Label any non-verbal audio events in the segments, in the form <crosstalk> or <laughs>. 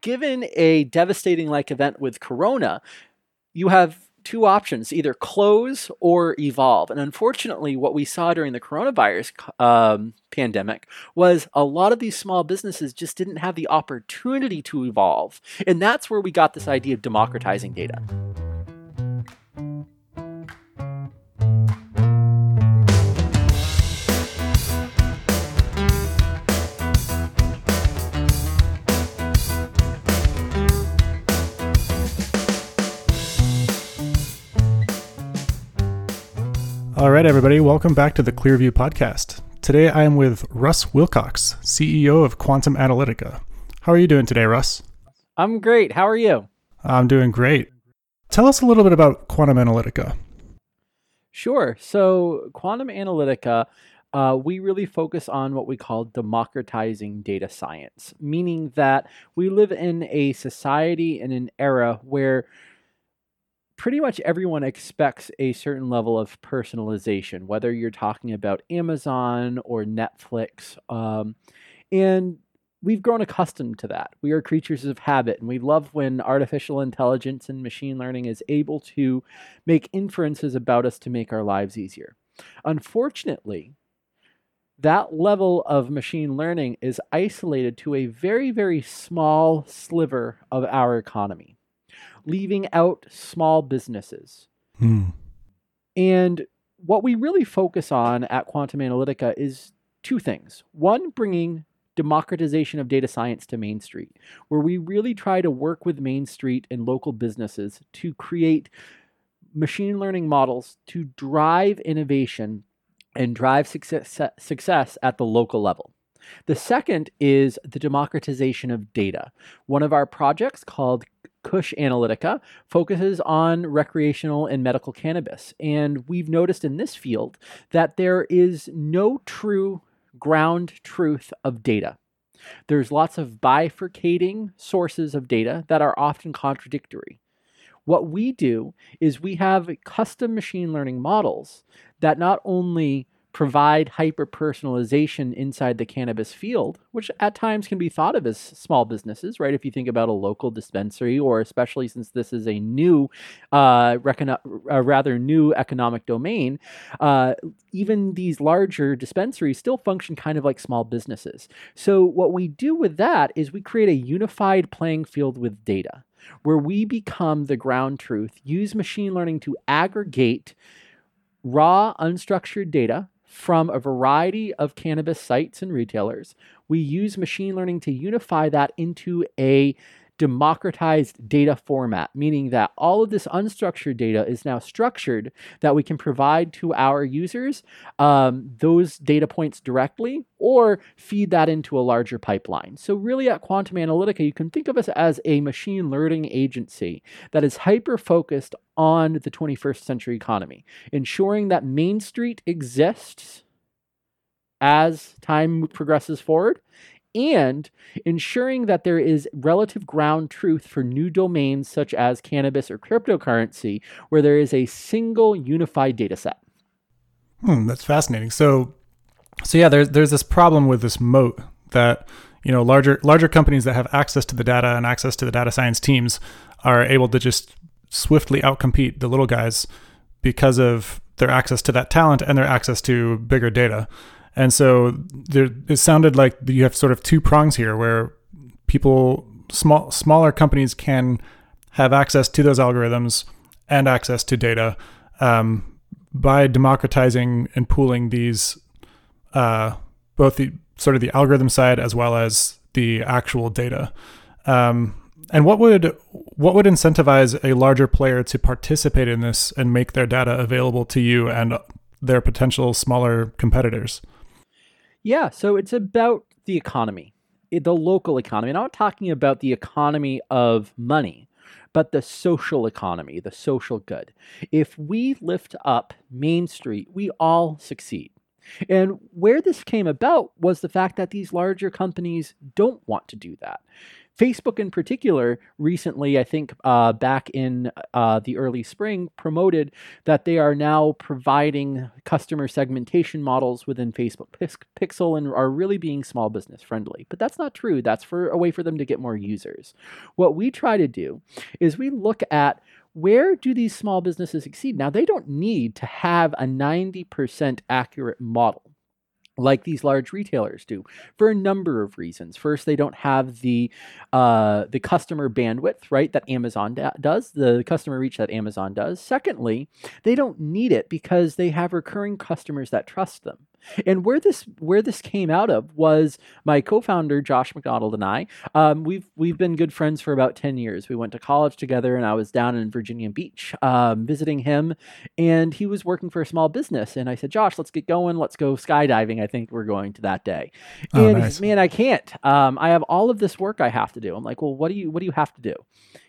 given a devastating like event with Corona, you have two options either close or evolve. And unfortunately, what we saw during the coronavirus um, pandemic was a lot of these small businesses just didn't have the opportunity to evolve. And that's where we got this idea of democratizing data. All right, everybody, welcome back to the Clearview podcast. Today I am with Russ Wilcox, CEO of Quantum Analytica. How are you doing today, Russ? I'm great. How are you? I'm doing great. Tell us a little bit about Quantum Analytica. Sure. So, Quantum Analytica, uh, we really focus on what we call democratizing data science, meaning that we live in a society and an era where pretty much everyone expects a certain level of personalization, whether you're talking about Amazon or Netflix. Um, and we've grown accustomed to that. We are creatures of habit, and we love when artificial intelligence and machine learning is able to make inferences about us to make our lives easier. Unfortunately, that level of machine learning is isolated to a very, very small sliver of our economy leaving out small businesses. Hmm. And what we really focus on at Quantum Analytica is two things. One, bringing democratization of data science to Main Street, where we really try to work with Main Street and local businesses to create machine learning models to drive innovation and drive success, success at the local level. The second is the democratization of data. One of our projects called Kush Analytica focuses on recreational and medical cannabis. And we've noticed in this field that there is no true ground truth of data. There's lots of bifurcating sources of data that are often contradictory. What we do is we have custom machine learning models that not only provide hyper personalization inside the cannabis field, which at times can be thought of as small businesses, right? If you think about a local dispensary, or especially since this is a new, uh, recon- a rather new economic domain, uh, even these larger dispensaries still function kind of like small businesses. So, what we do with that is we create a unified playing field with data where we become the ground truth, use machine learning to aggregate raw, unstructured data from a variety of cannabis sites and retailers. We use machine learning to unify that into a democratized data format, meaning that all of this unstructured data is now structured that we can provide to our users um, those data points directly or feed that into a larger pipeline. So, really, at Quantum Analytica, you can think of us as a machine learning agency that is hyper focused on the 21st century economy, ensuring that Main Street exists as time progresses forward and ensuring that there is relative ground truth for new domains such as cannabis or cryptocurrency, where there is a single unified data set. Hmm, that's fascinating. So, so yeah, there's there's this problem with this moat that you know larger larger companies that have access to the data and access to the data science teams are able to just swiftly outcompete the little guys because of their access to that talent and their access to bigger data. And so there, it sounded like you have sort of two prongs here where people, small, smaller companies can have access to those algorithms and access to data um, by democratizing and pooling these, uh, both the sort of the algorithm side as well as the actual data. Um, and what would what would incentivize a larger player to participate in this and make their data available to you and their potential smaller competitors? Yeah, so it's about the economy, the local economy. I'm not talking about the economy of money, but the social economy, the social good. If we lift up Main Street, we all succeed. And where this came about was the fact that these larger companies don't want to do that. Facebook, in particular, recently, I think uh, back in uh, the early spring, promoted that they are now providing customer segmentation models within Facebook Pixel and are really being small business friendly. But that's not true. That's for a way for them to get more users. What we try to do is we look at where do these small businesses succeed? Now, they don't need to have a 90% accurate model like these large retailers do for a number of reasons. First, they don't have the uh, the customer bandwidth, right, that Amazon da- does, the customer reach that Amazon does. Secondly, they don't need it because they have recurring customers that trust them. And where this where this came out of was my co-founder Josh McDonald and I. Um, we've we've been good friends for about ten years. We went to college together, and I was down in Virginia Beach um, visiting him, and he was working for a small business. And I said, Josh, let's get going. Let's go skydiving. I think we're going to that day. Oh, and nice. man, I can't. Um, I have all of this work I have to do. I'm like, well, what do you what do you have to do?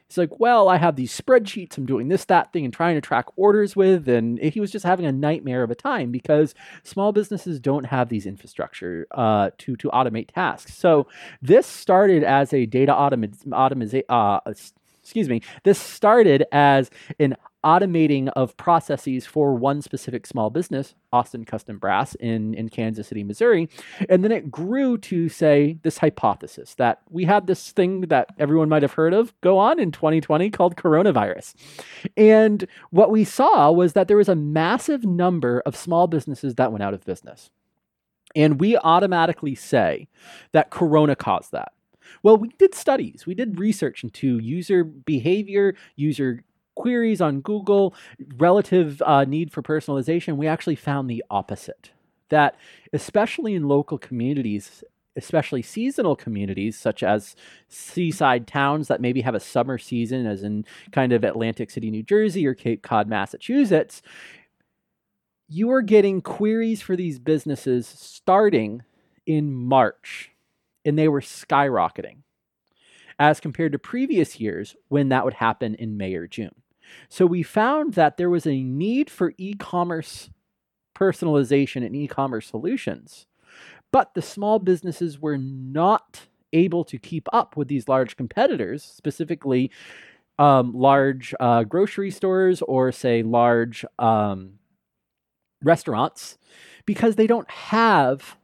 He's like, well, I have these spreadsheets I'm doing this, that thing, and trying to track orders with. And he was just having a nightmare of a time because small businesses don't have these infrastructure uh, to, to automate tasks. So this started as a data automation, uh, excuse me, this started as an automating of processes for one specific small business, Austin Custom Brass in, in Kansas City, Missouri. And then it grew to say this hypothesis that we had this thing that everyone might have heard of go on in 2020 called coronavirus. And what we saw was that there was a massive number of small businesses that went out of business. And we automatically say that Corona caused that. Well, we did studies, we did research into user behavior, user queries on Google, relative uh, need for personalization, we actually found the opposite. That, especially in local communities, especially seasonal communities such as seaside towns that maybe have a summer season, as in kind of Atlantic City, New Jersey, or Cape Cod, Massachusetts, you are getting queries for these businesses starting in March, and they were skyrocketing as compared to previous years when that would happen in May or June. So we found that there was a need for e commerce personalization and e commerce solutions, but the small businesses were not able to keep up with these large competitors, specifically um, large uh, grocery stores or, say, large um, restaurants, because they don't have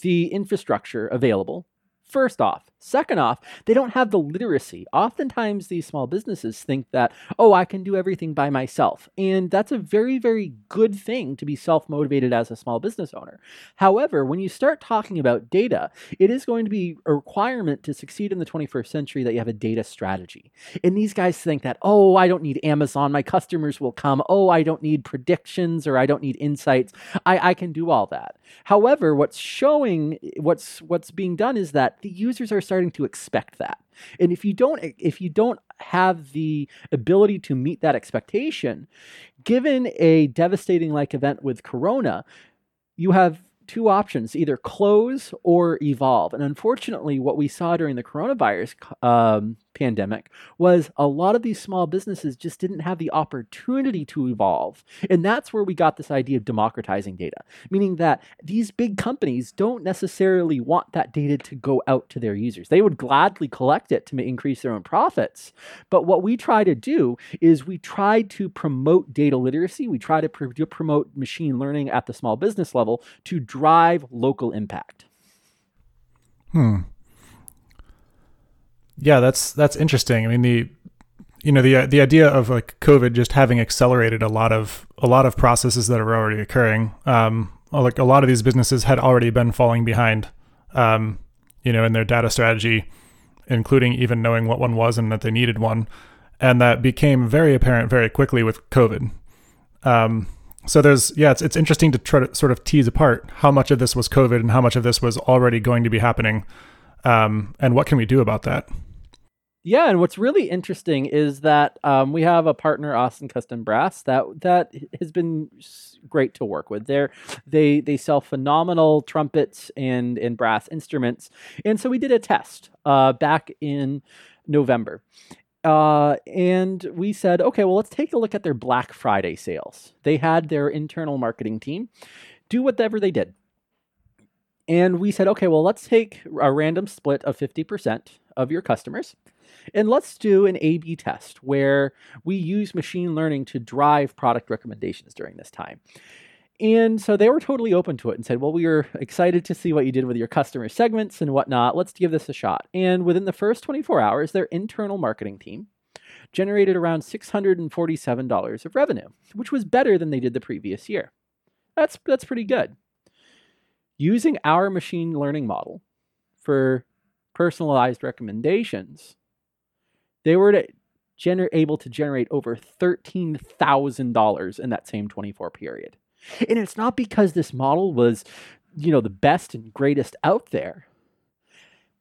the infrastructure available First off. Second off, they don't have the literacy. Oftentimes, these small businesses think that, oh, I can do everything by myself. And that's a very, very good thing to be self motivated as a small business owner. However, when you start talking about data, it is going to be a requirement to succeed in the 21st century that you have a data strategy. And these guys think that, oh, I don't need Amazon. My customers will come. Oh, I don't need predictions or I don't need insights. I, I can do all that. However, what's showing, what's, what's being done is that the users are starting to expect that. And if you don't if you don't have the ability to meet that expectation, given a devastating like event with corona, you have two options either close or evolve. And unfortunately, what we saw during the coronavirus um, pandemic was a lot of these small businesses just didn't have the opportunity to evolve. And that's where we got this idea of democratizing data, meaning that these big companies don't necessarily want that data to go out to their users. They would gladly collect it to increase their own profits. But what we try to do is we try to promote data literacy, we try to pr- promote machine learning at the small business level to drive local impact. Hmm. Yeah, that's that's interesting. I mean the you know the the idea of like COVID just having accelerated a lot of a lot of processes that are already occurring. Um, like a lot of these businesses had already been falling behind, um, you know, in their data strategy, including even knowing what one was and that they needed one, and that became very apparent very quickly with COVID. Um, so there's yeah, it's it's interesting to try to sort of tease apart how much of this was COVID and how much of this was already going to be happening, um, and what can we do about that. Yeah, and what's really interesting is that um, we have a partner, Austin Custom Brass, that that has been great to work with. They they they sell phenomenal trumpets and and brass instruments, and so we did a test uh, back in November. Uh, and we said, okay, well, let's take a look at their Black Friday sales. They had their internal marketing team do whatever they did And we said, okay, well, let's take a random split of 50% of your customers and let's do an A B test where we use machine learning to drive product recommendations during this time. And so they were totally open to it and said, Well, we are excited to see what you did with your customer segments and whatnot. Let's give this a shot. And within the first 24 hours, their internal marketing team generated around $647 of revenue, which was better than they did the previous year. That's, that's pretty good. Using our machine learning model for personalized recommendations, they were to gener- able to generate over $13,000 in that same 24 period. And it's not because this model was, you know, the best and greatest out there,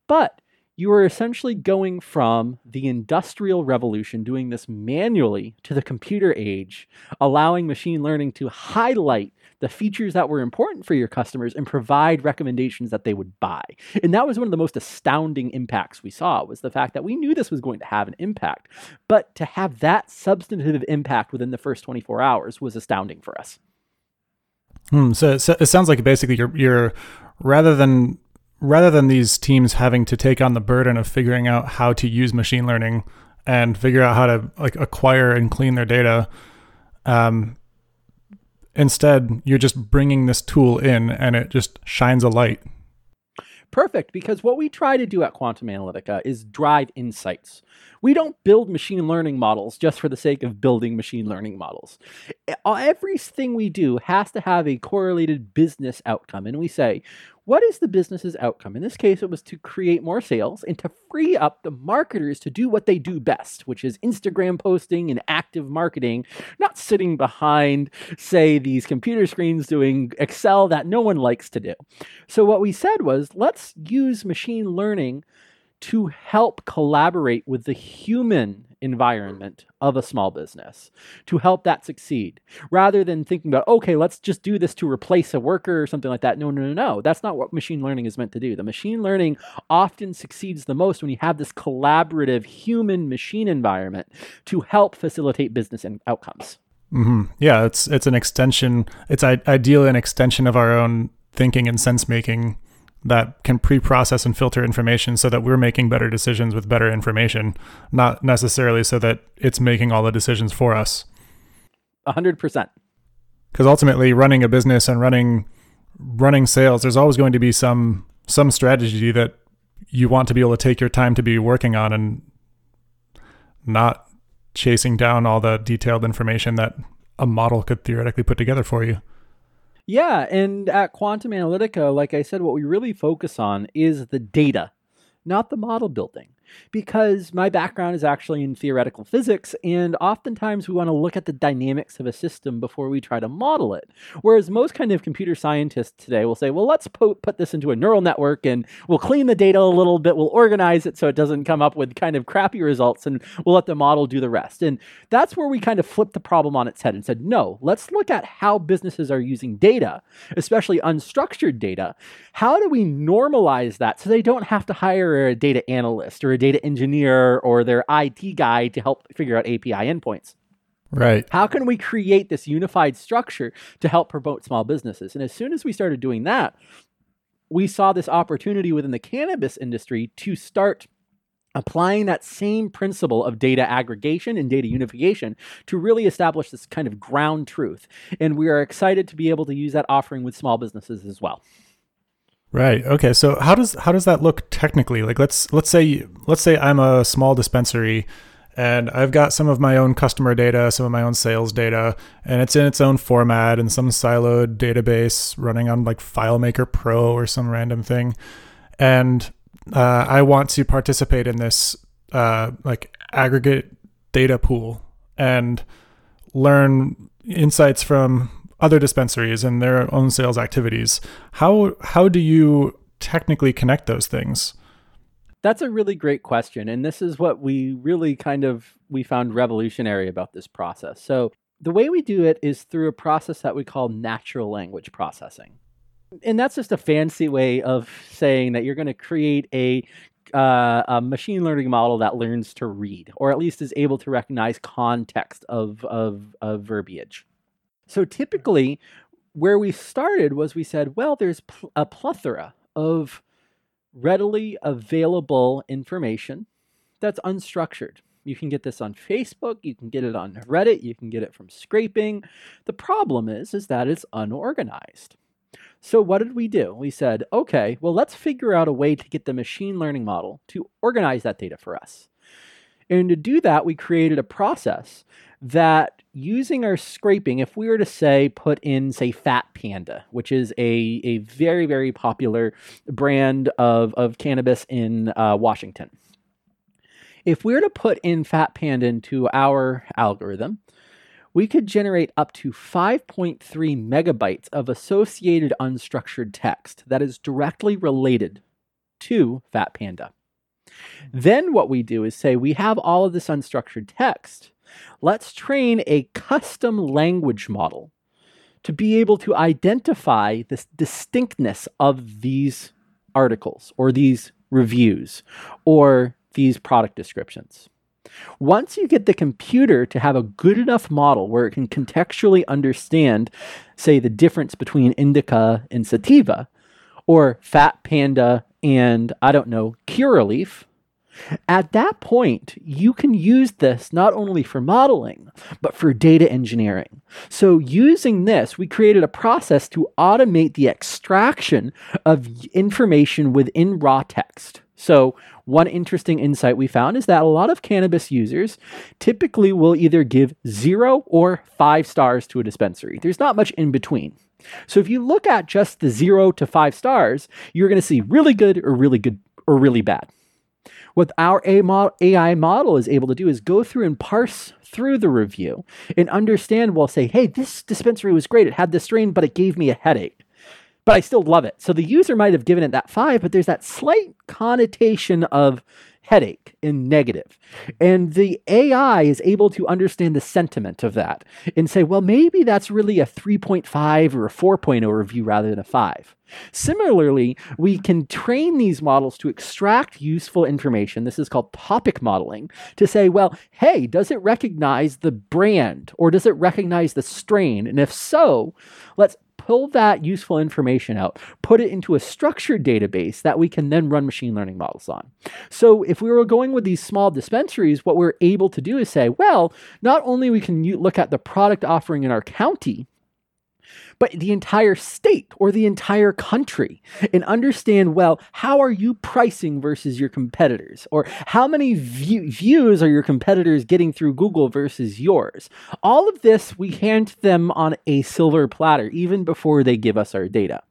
but you are essentially going from the industrial revolution, doing this manually, to the computer age, allowing machine learning to highlight the features that were important for your customers and provide recommendations that they would buy. And that was one of the most astounding impacts we saw was the fact that we knew this was going to have an impact, but to have that substantive impact within the first 24 hours was astounding for us. Hmm, so, so it sounds like basically you're you're rather than rather than these teams having to take on the burden of figuring out how to use machine learning and figure out how to like acquire and clean their data um, instead you're just bringing this tool in and it just shines a light perfect because what we try to do at Quantum Analytica is drive insights. We don't build machine learning models just for the sake of building machine learning models. Everything we do has to have a correlated business outcome. And we say, what is the business's outcome? In this case, it was to create more sales and to free up the marketers to do what they do best, which is Instagram posting and active marketing, not sitting behind, say, these computer screens doing Excel that no one likes to do. So, what we said was let's use machine learning to help collaborate with the human environment of a small business to help that succeed rather than thinking about okay let's just do this to replace a worker or something like that. No no no no. That's not what machine learning is meant to do. The machine learning often succeeds the most when you have this collaborative human machine environment to help facilitate business and outcomes. Mm-hmm. yeah it's it's an extension it's ideally an extension of our own thinking and sense making that can pre-process and filter information so that we're making better decisions with better information, not necessarily so that it's making all the decisions for us. A hundred percent. Because ultimately, running a business and running running sales, there's always going to be some some strategy that you want to be able to take your time to be working on and not chasing down all the detailed information that a model could theoretically put together for you. Yeah, and at Quantum Analytica, like I said, what we really focus on is the data, not the model building because my background is actually in theoretical physics, and oftentimes we want to look at the dynamics of a system before we try to model it. Whereas most kind of computer scientists today will say, well, let's po- put this into a neural network and we'll clean the data a little bit, we'll organize it so it doesn't come up with kind of crappy results, and we'll let the model do the rest. And that's where we kind of flipped the problem on its head and said, no, let's look at how businesses are using data, especially unstructured data. How do we normalize that so they don't have to hire a data analyst or a data engineer or their IT guy to help figure out API endpoints. Right. How can we create this unified structure to help promote small businesses? And as soon as we started doing that, we saw this opportunity within the cannabis industry to start applying that same principle of data aggregation and data unification to really establish this kind of ground truth. And we are excited to be able to use that offering with small businesses as well. Right. Okay. So how does how does that look technically? Like let's let's say let's say I'm a small dispensary and I've got some of my own customer data, some of my own sales data, and it's in its own format in some siloed database running on like FileMaker Pro or some random thing. And uh, I want to participate in this uh, like aggregate data pool and learn insights from other dispensaries and their own sales activities. How how do you technically connect those things? That's a really great question and this is what we really kind of we found revolutionary about this process. So the way we do it is through a process that we call natural language processing. And that's just a fancy way of saying that you're going to create a uh, a machine learning model that learns to read, or at least is able to recognize context of, of, of verbiage. So typically, where we started was we said, well, there's pl- a plethora of readily available information that's unstructured. You can get this on Facebook, you can get it on Reddit, you can get it from scraping. The problem is is that it's unorganized. So what did we do? We said, okay, well let's figure out a way to get the machine learning model to organize that data for us. And to do that, we created a process that using our scraping, if we were to say put in, say, Fat Panda, which is a, a very, very popular brand of, of cannabis in uh, Washington, if we were to put in Fat Panda into our algorithm, we could generate up to 5.3 megabytes of associated unstructured text that is directly related to Fat Panda. Then what we do is say we have all of this unstructured text. Let's train a custom language model to be able to identify the distinctness of these articles or these reviews or these product descriptions. Once you get the computer to have a good enough model where it can contextually understand, say, the difference between indica and sativa, or fat panda and, I don't know, cure Curaleaf, at that point, you can use this not only for modeling, but for data engineering. So, using this, we created a process to automate the extraction of information within raw text. So, one interesting insight we found is that a lot of cannabis users typically will either give zero or five stars to a dispensary. There's not much in between. So, if you look at just the zero to five stars, you're going to see really good or really good or really bad. What our AI model is able to do is go through and parse through the review and understand, well, say, hey, this dispensary was great. It had this strain, but it gave me a headache. But I still love it. So the user might have given it that five, but there's that slight connotation of headache in negative. And the AI is able to understand the sentiment of that and say, well, maybe that's really a 3.5 or a 4.0 review rather than a 5. Similarly, we can train these models to extract useful information. This is called topic modeling to say, well, hey, does it recognize the brand or does it recognize the strain? And if so, let's pull that useful information out, put it into a structured database that we can then run machine learning models on. So if we were going with these small dispensaries, what we're able to do is say, well, not only we can look at the product offering in our county, but the entire state or the entire country and understand well how are you pricing versus your competitors? Or how many view- views are your competitors getting through google versus yours? All of this we hand them on a silver platter even before they give us our data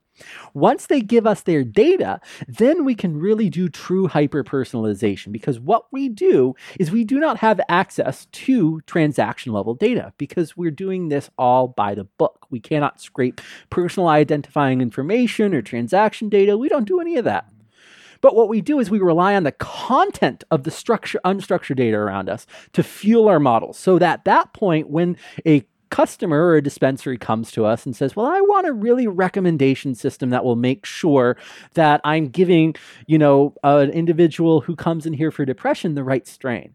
once they give us their data, then we can really do true hyper personalization because what we do is we do not have access to transaction level data because we're doing this all by the book. We cannot scrape personal identifying information or transaction data. We don't do any of that. But what we do is we rely on the content of the structure, unstructured data around us to fuel our models. So that at that point, when a customer or a dispensary comes to us and says, "Well, I want a really recommendation system that will make sure that I'm giving, you know, an individual who comes in here for depression the right strain."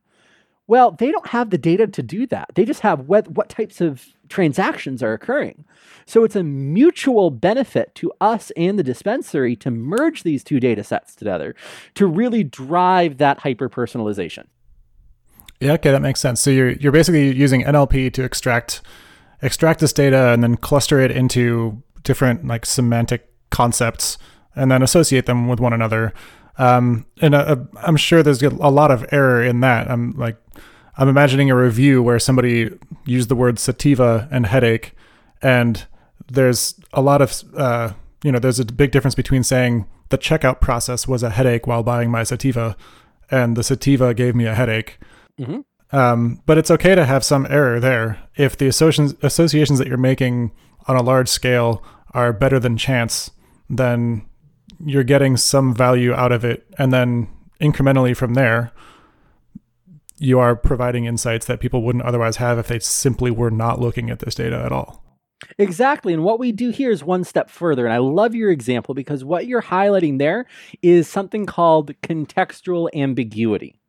Well, they don't have the data to do that. They just have what what types of transactions are occurring. So it's a mutual benefit to us and the dispensary to merge these two data sets together to really drive that hyper personalization. Yeah, okay, that makes sense. So you're you're basically using NLP to extract extract this data and then cluster it into different like semantic concepts and then associate them with one another. Um, and uh, I'm sure there's a lot of error in that. I'm like, I'm imagining a review where somebody used the word sativa and headache, and there's a lot of, uh, you know, there's a big difference between saying the checkout process was a headache while buying my sativa, and the sativa gave me a headache. Mm-hmm. Um, but it's okay to have some error there if the associations that you're making on a large scale are better than chance. Then you're getting some value out of it, and then incrementally from there, you are providing insights that people wouldn't otherwise have if they simply were not looking at this data at all. Exactly. And what we do here is one step further. And I love your example because what you're highlighting there is something called contextual ambiguity.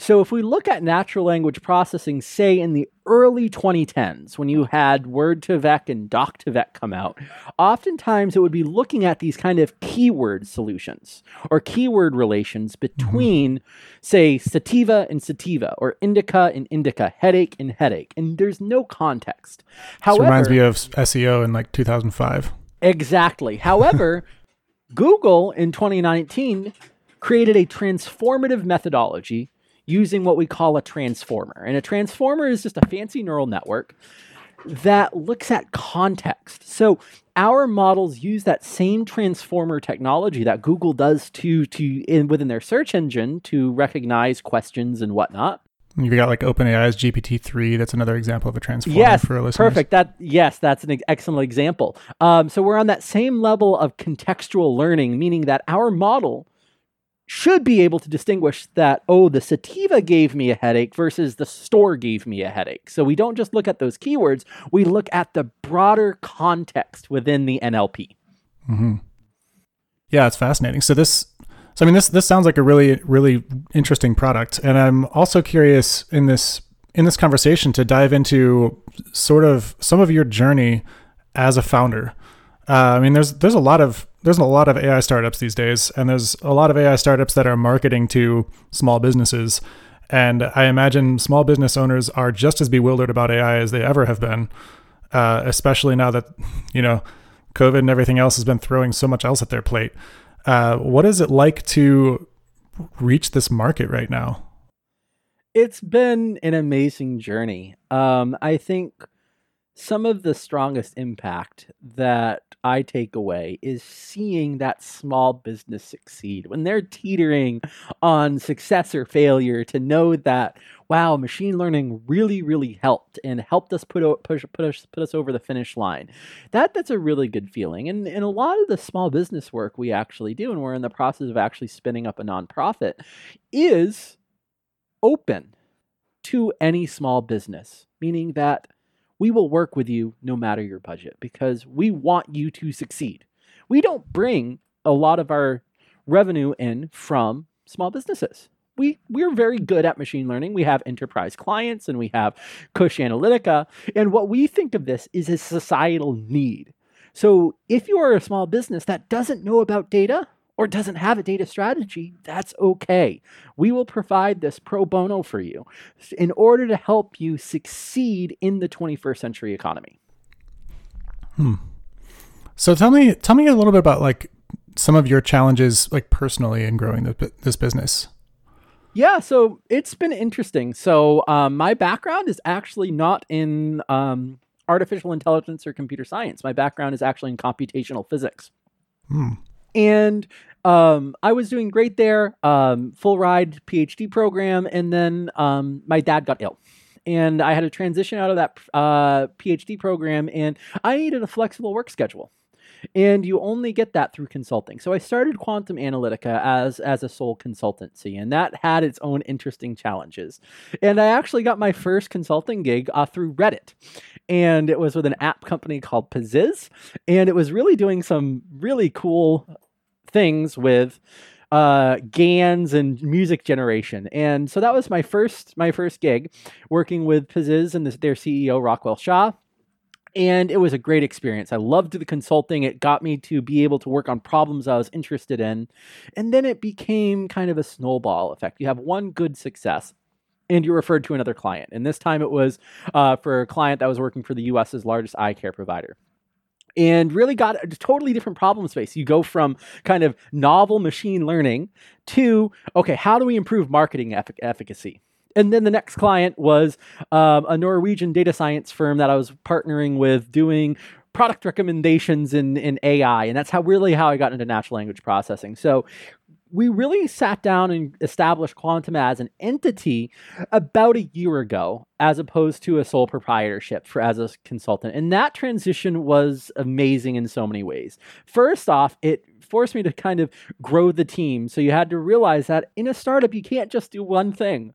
So if we look at natural language processing, say in the early 2010s, when you had Word2Vec and Doc2Vec come out, oftentimes it would be looking at these kind of keyword solutions or keyword relations between, mm-hmm. say, sativa and sativa, or indica and indica, headache and headache, and there's no context. However, this reminds me of SEO in like 2005. Exactly. However, <laughs> Google in 2019 created a transformative methodology using what we call a transformer. And a transformer is just a fancy neural network that looks at context. So our models use that same transformer technology that Google does to to in within their search engine to recognize questions and whatnot. You've got like OpenAI's GPT-3. That's another example of a transformer yes, for listeners. Perfect. That yes, that's an excellent example. Um, so we're on that same level of contextual learning, meaning that our model should be able to distinguish that, oh, the sativa gave me a headache versus the store gave me a headache. So we don't just look at those keywords, we look at the broader context within the NLP. Mm-hmm. Yeah, it's fascinating. So this, so I mean, this this sounds like a really really interesting product, and I'm also curious in this in this conversation to dive into sort of some of your journey as a founder. Uh, I mean, there's there's a lot of there's a lot of AI startups these days, and there's a lot of AI startups that are marketing to small businesses. And I imagine small business owners are just as bewildered about AI as they ever have been, uh, especially now that you know COVID and everything else has been throwing so much else at their plate. Uh, what is it like to reach this market right now? It's been an amazing journey. Um, I think some of the strongest impact that I take away is seeing that small business succeed. When they're teetering on success or failure to know that wow machine learning really really helped and helped us put push put us put us over the finish line. That that's a really good feeling and and a lot of the small business work we actually do and we're in the process of actually spinning up a nonprofit is open to any small business meaning that we will work with you no matter your budget because we want you to succeed. We don't bring a lot of our revenue in from small businesses. We, we're very good at machine learning. We have enterprise clients and we have Kush Analytica. And what we think of this is a societal need. So if you are a small business that doesn't know about data, or doesn't have a data strategy, that's okay. We will provide this pro bono for you in order to help you succeed in the 21st century economy. Hmm. So tell me, tell me a little bit about like some of your challenges, like personally, in growing the, this business. Yeah, so it's been interesting. So um, my background is actually not in um, artificial intelligence or computer science. My background is actually in computational physics. Hmm. And um, I was doing great there, um, full ride PhD program, and then um, my dad got ill. And I had to transition out of that uh, PhD program, and I needed a flexible work schedule. And you only get that through consulting. So I started Quantum Analytica as as a sole consultancy, and that had its own interesting challenges. And I actually got my first consulting gig uh, through Reddit, and it was with an app company called Pzizz, and it was really doing some really cool things with uh, GANs and music generation. And so that was my first my first gig working with Pzizz and their CEO Rockwell Shah. And it was a great experience. I loved the consulting. It got me to be able to work on problems I was interested in. And then it became kind of a snowball effect. You have one good success and you referred to another client. And this time it was uh, for a client that was working for the US's largest eye care provider and really got a totally different problem space. You go from kind of novel machine learning to, okay, how do we improve marketing eff- efficacy? And then the next client was um, a Norwegian data science firm that I was partnering with doing product recommendations in, in AI. And that's how really how I got into natural language processing. So we really sat down and established Quantum as an entity about a year ago, as opposed to a sole proprietorship for as a consultant. And that transition was amazing in so many ways. First off, it forced me to kind of grow the team. So you had to realize that in a startup, you can't just do one thing.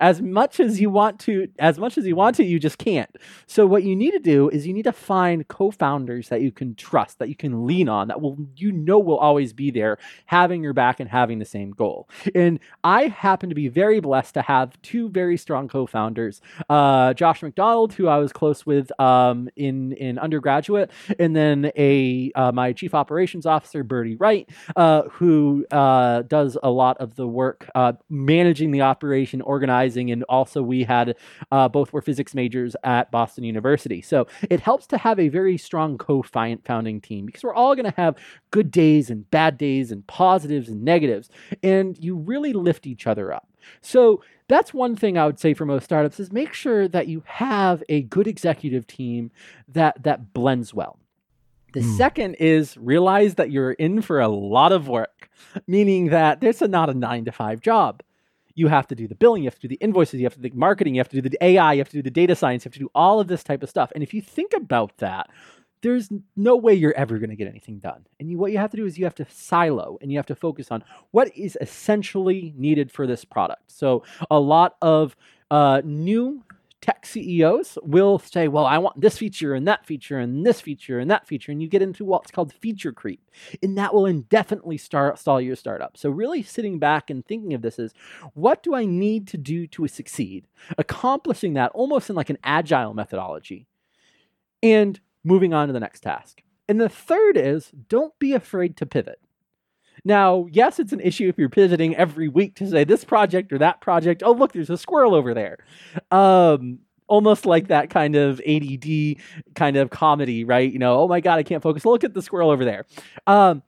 As much as you want to as much as you want to you just can't. So what you need to do is you need to find co-founders that you can trust that you can lean on that will you know will always be there having your back and having the same goal. And i happen to be very blessed to have two very strong co-founders uh, josh mcdonald who i was close with um, in in undergraduate and then a uh, my chief operations officer bertie wright uh, who uh, does a lot of the work uh, managing the operation organizing and also we had uh, both were physics majors at Boston University. So it helps to have a very strong co-founding team because we're all going to have good days and bad days and positives and negatives, and you really lift each other up. So that's one thing I would say for most startups is make sure that you have a good executive team that that blends well. The mm. second is realize that you're in for a lot of work, meaning that this is not a nine to five job you have to do the billing, you have to do the invoices, you have to do the marketing, you have to do the AI, you have to do the data science, you have to do all of this type of stuff. And if you think about that, there's no way you're ever going to get anything done. And you, what you have to do is you have to silo and you have to focus on what is essentially needed for this product. So a lot of uh, new tech CEOs will say, well, I want this feature and that feature and this feature and that feature. And you get into what's called feature creep. And that will indefinitely start, stall your startup. So, really sitting back and thinking of this is what do I need to do to succeed? Accomplishing that almost in like an agile methodology and moving on to the next task. And the third is don't be afraid to pivot. Now, yes, it's an issue if you're pivoting every week to say this project or that project. Oh, look, there's a squirrel over there. Um, almost like that kind of ADD kind of comedy, right? You know, oh my God, I can't focus. Look at the squirrel over there. Um,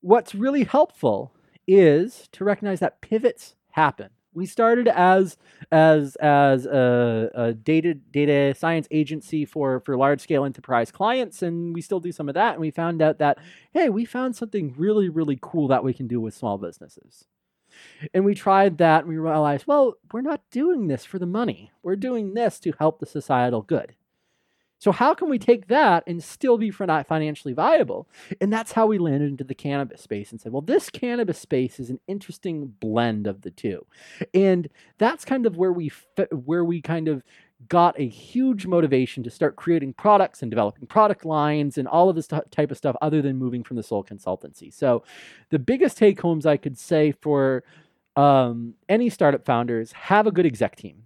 what's really helpful is to recognize that pivots happen we started as as as a, a, data data science agency for for large scale enterprise clients and we still do some of that and we found out that hey we found something really really cool that we can do with small businesses. And we tried that and we realized well we're not doing this for the money. We're doing this to help the societal good so how can we take that and still be financially viable? And that's how we landed into the cannabis space and said, well, this cannabis space is an interesting blend of the two. And that's kind of where we where we kind of got a huge motivation to start creating products and developing product lines and all of this t- type of stuff other than moving from the sole consultancy. So the biggest take homes I could say for um, any startup founders have a good exec team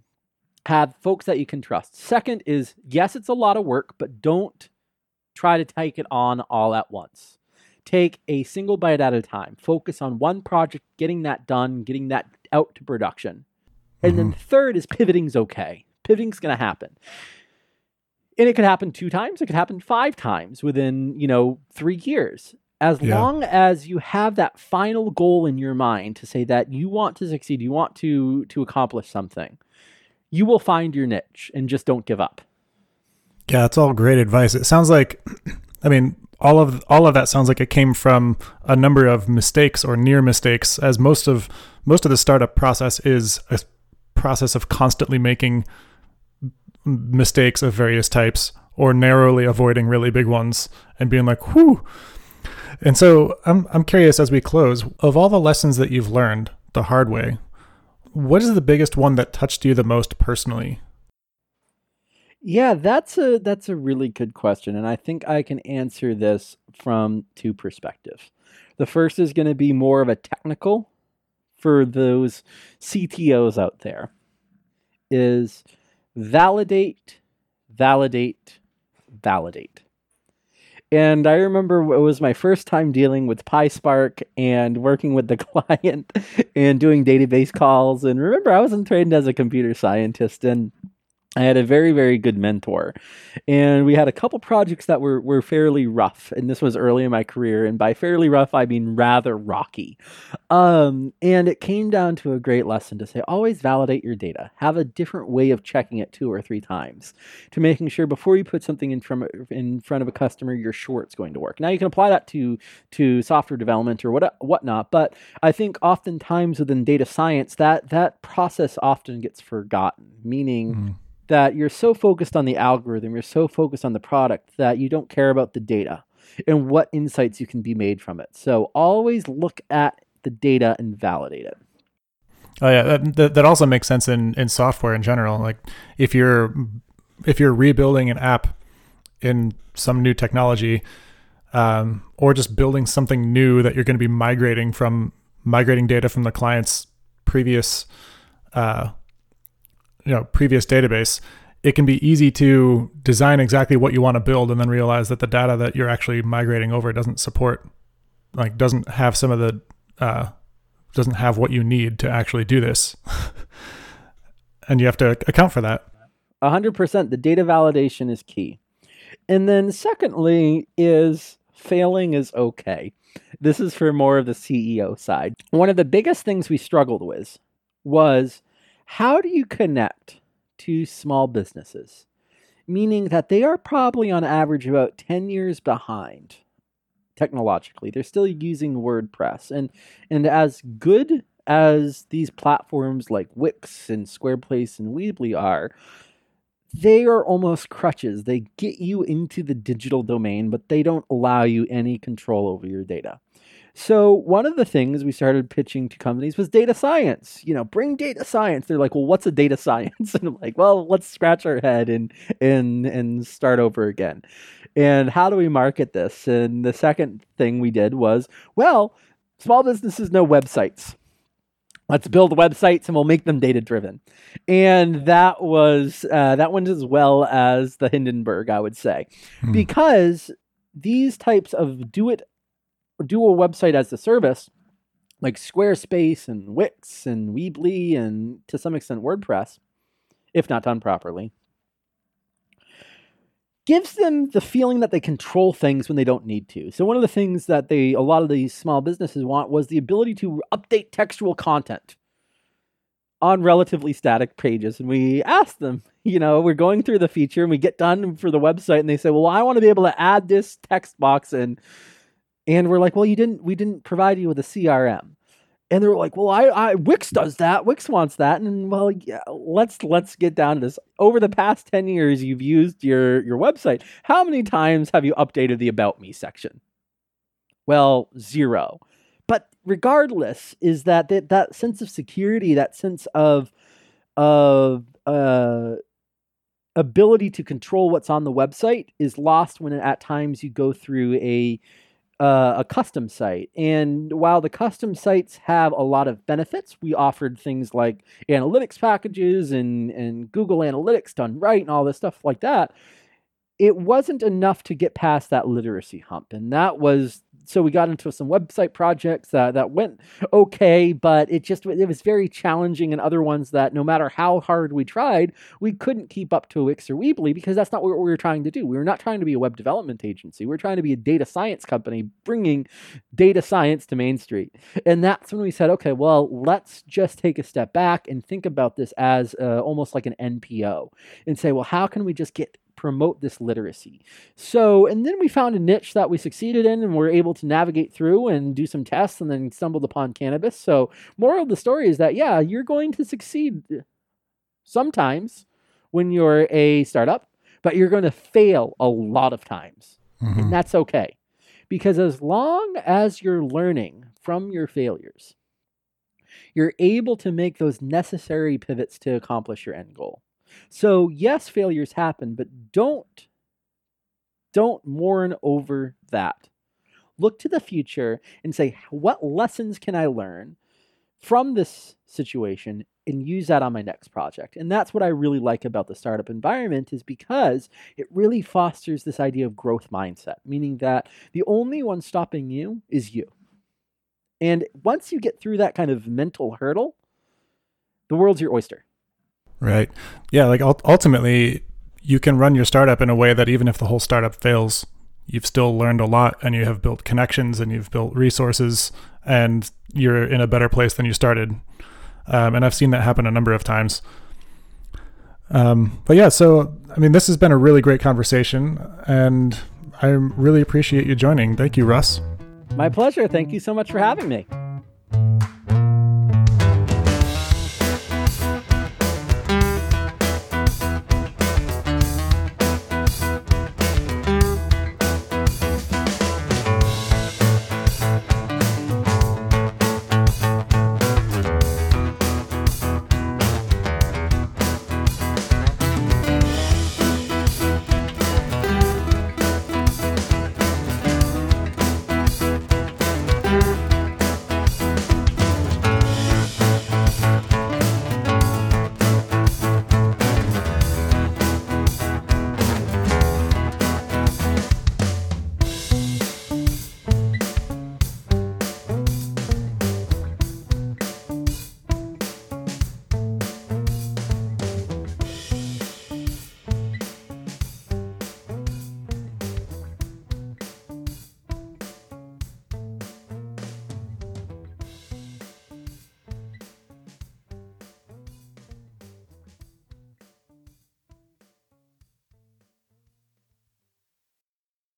have folks that you can trust. Second is yes, it's a lot of work, but don't try to take it on all at once. Take a single bite at a time. Focus on one project, getting that done, getting that out to production. And mm-hmm. then third is pivoting's okay. Pivoting's going to happen. And it could happen two times, it could happen five times within, you know, 3 years. As yeah. long as you have that final goal in your mind to say that you want to succeed, you want to to accomplish something you will find your niche and just don't give up. Yeah, it's all great advice. It sounds like, <clears throat> I mean, all of all of that sounds like it came from a number of mistakes or near mistakes, as most of most of the startup process is a process of constantly making mistakes of various types or narrowly avoiding really big ones and being like, whew. And so I'm I'm curious as we close, of all the lessons that you've learned the hard way, what is the biggest one that touched you the most personally? Yeah, that's a that's a really good question and I think I can answer this from two perspectives. The first is going to be more of a technical for those CTOs out there is validate validate validate. And I remember it was my first time dealing with PySpark and working with the <laughs> client and doing database calls. And remember, I wasn't trained as a computer scientist. And I had a very, very good mentor. And we had a couple projects that were, were fairly rough. And this was early in my career. And by fairly rough, I mean rather rocky. Um, and it came down to a great lesson to say always validate your data. Have a different way of checking it two or three times to making sure before you put something in front of, in front of a customer, you're sure it's going to work. Now, you can apply that to, to software development or what, whatnot. But I think oftentimes within data science, that, that process often gets forgotten, meaning. Mm that you're so focused on the algorithm, you're so focused on the product that you don't care about the data and what insights you can be made from it. So always look at the data and validate it. Oh yeah, that, that also makes sense in in software in general. Like if you're if you're rebuilding an app in some new technology, um, or just building something new that you're going to be migrating from migrating data from the client's previous, uh, you know, previous database, it can be easy to design exactly what you want to build and then realize that the data that you're actually migrating over doesn't support, like, doesn't have some of the, uh, doesn't have what you need to actually do this. <laughs> and you have to account for that. 100%. The data validation is key. And then, secondly, is failing is okay. This is for more of the CEO side. One of the biggest things we struggled with was how do you connect to small businesses? Meaning that they are probably on average about 10 years behind technologically. They're still using WordPress. And and as good as these platforms like Wix and Squarespace and Weebly are, they are almost crutches. They get you into the digital domain, but they don't allow you any control over your data. So one of the things we started pitching to companies was data science. You know, bring data science. They're like, "Well, what's a data <laughs> science?" And I'm like, "Well, let's scratch our head and and and start over again." And how do we market this? And the second thing we did was, well, small businesses know websites let's build websites and we'll make them data driven and that was uh, that went as well as the hindenburg i would say hmm. because these types of do it do a website as a service like squarespace and wix and weebly and to some extent wordpress if not done properly gives them the feeling that they control things when they don't need to. So one of the things that they a lot of these small businesses want was the ability to update textual content on relatively static pages and we asked them, <laughs> you know, we're going through the feature and we get done for the website and they say, "Well, I want to be able to add this text box and and we're like, "Well, you didn't we didn't provide you with a CRM." and they're like, "Well, I, I Wix does that. Wix wants that." And well, yeah, let's let's get down to this. Over the past ten years, you've used your your website. How many times have you updated the About Me section? Well, zero. But regardless, is that that, that sense of security, that sense of of uh, ability to control what's on the website, is lost when at times you go through a uh, a custom site. And while the custom sites have a lot of benefits, we offered things like analytics packages and, and Google Analytics done right and all this stuff like that. It wasn't enough to get past that literacy hump. And that was so we got into some website projects that, that went okay, but it just it was very challenging, and other ones that no matter how hard we tried, we couldn't keep up to Wix or Weebly because that's not what we were trying to do. We were not trying to be a web development agency. We are trying to be a data science company, bringing data science to Main Street. And that's when we said, okay, well, let's just take a step back and think about this as uh, almost like an NPO, and say, well, how can we just get promote this literacy. So, and then we found a niche that we succeeded in and were able to navigate through and do some tests and then stumbled upon cannabis. So, moral of the story is that, yeah, you're going to succeed sometimes when you're a startup, but you're going to fail a lot of times. Mm-hmm. And that's okay. Because as long as you're learning from your failures, you're able to make those necessary pivots to accomplish your end goal. So yes, failures happen, but don't don't mourn over that. Look to the future and say, what lessons can I learn from this situation and use that on my next project. And that's what I really like about the startup environment is because it really fosters this idea of growth mindset, meaning that the only one stopping you is you. And once you get through that kind of mental hurdle, the world's your oyster. Right. Yeah. Like ultimately, you can run your startup in a way that even if the whole startup fails, you've still learned a lot and you have built connections and you've built resources and you're in a better place than you started. Um, and I've seen that happen a number of times. Um, but yeah, so I mean, this has been a really great conversation, and I really appreciate you joining. Thank you, Russ. My pleasure. Thank you so much for having me.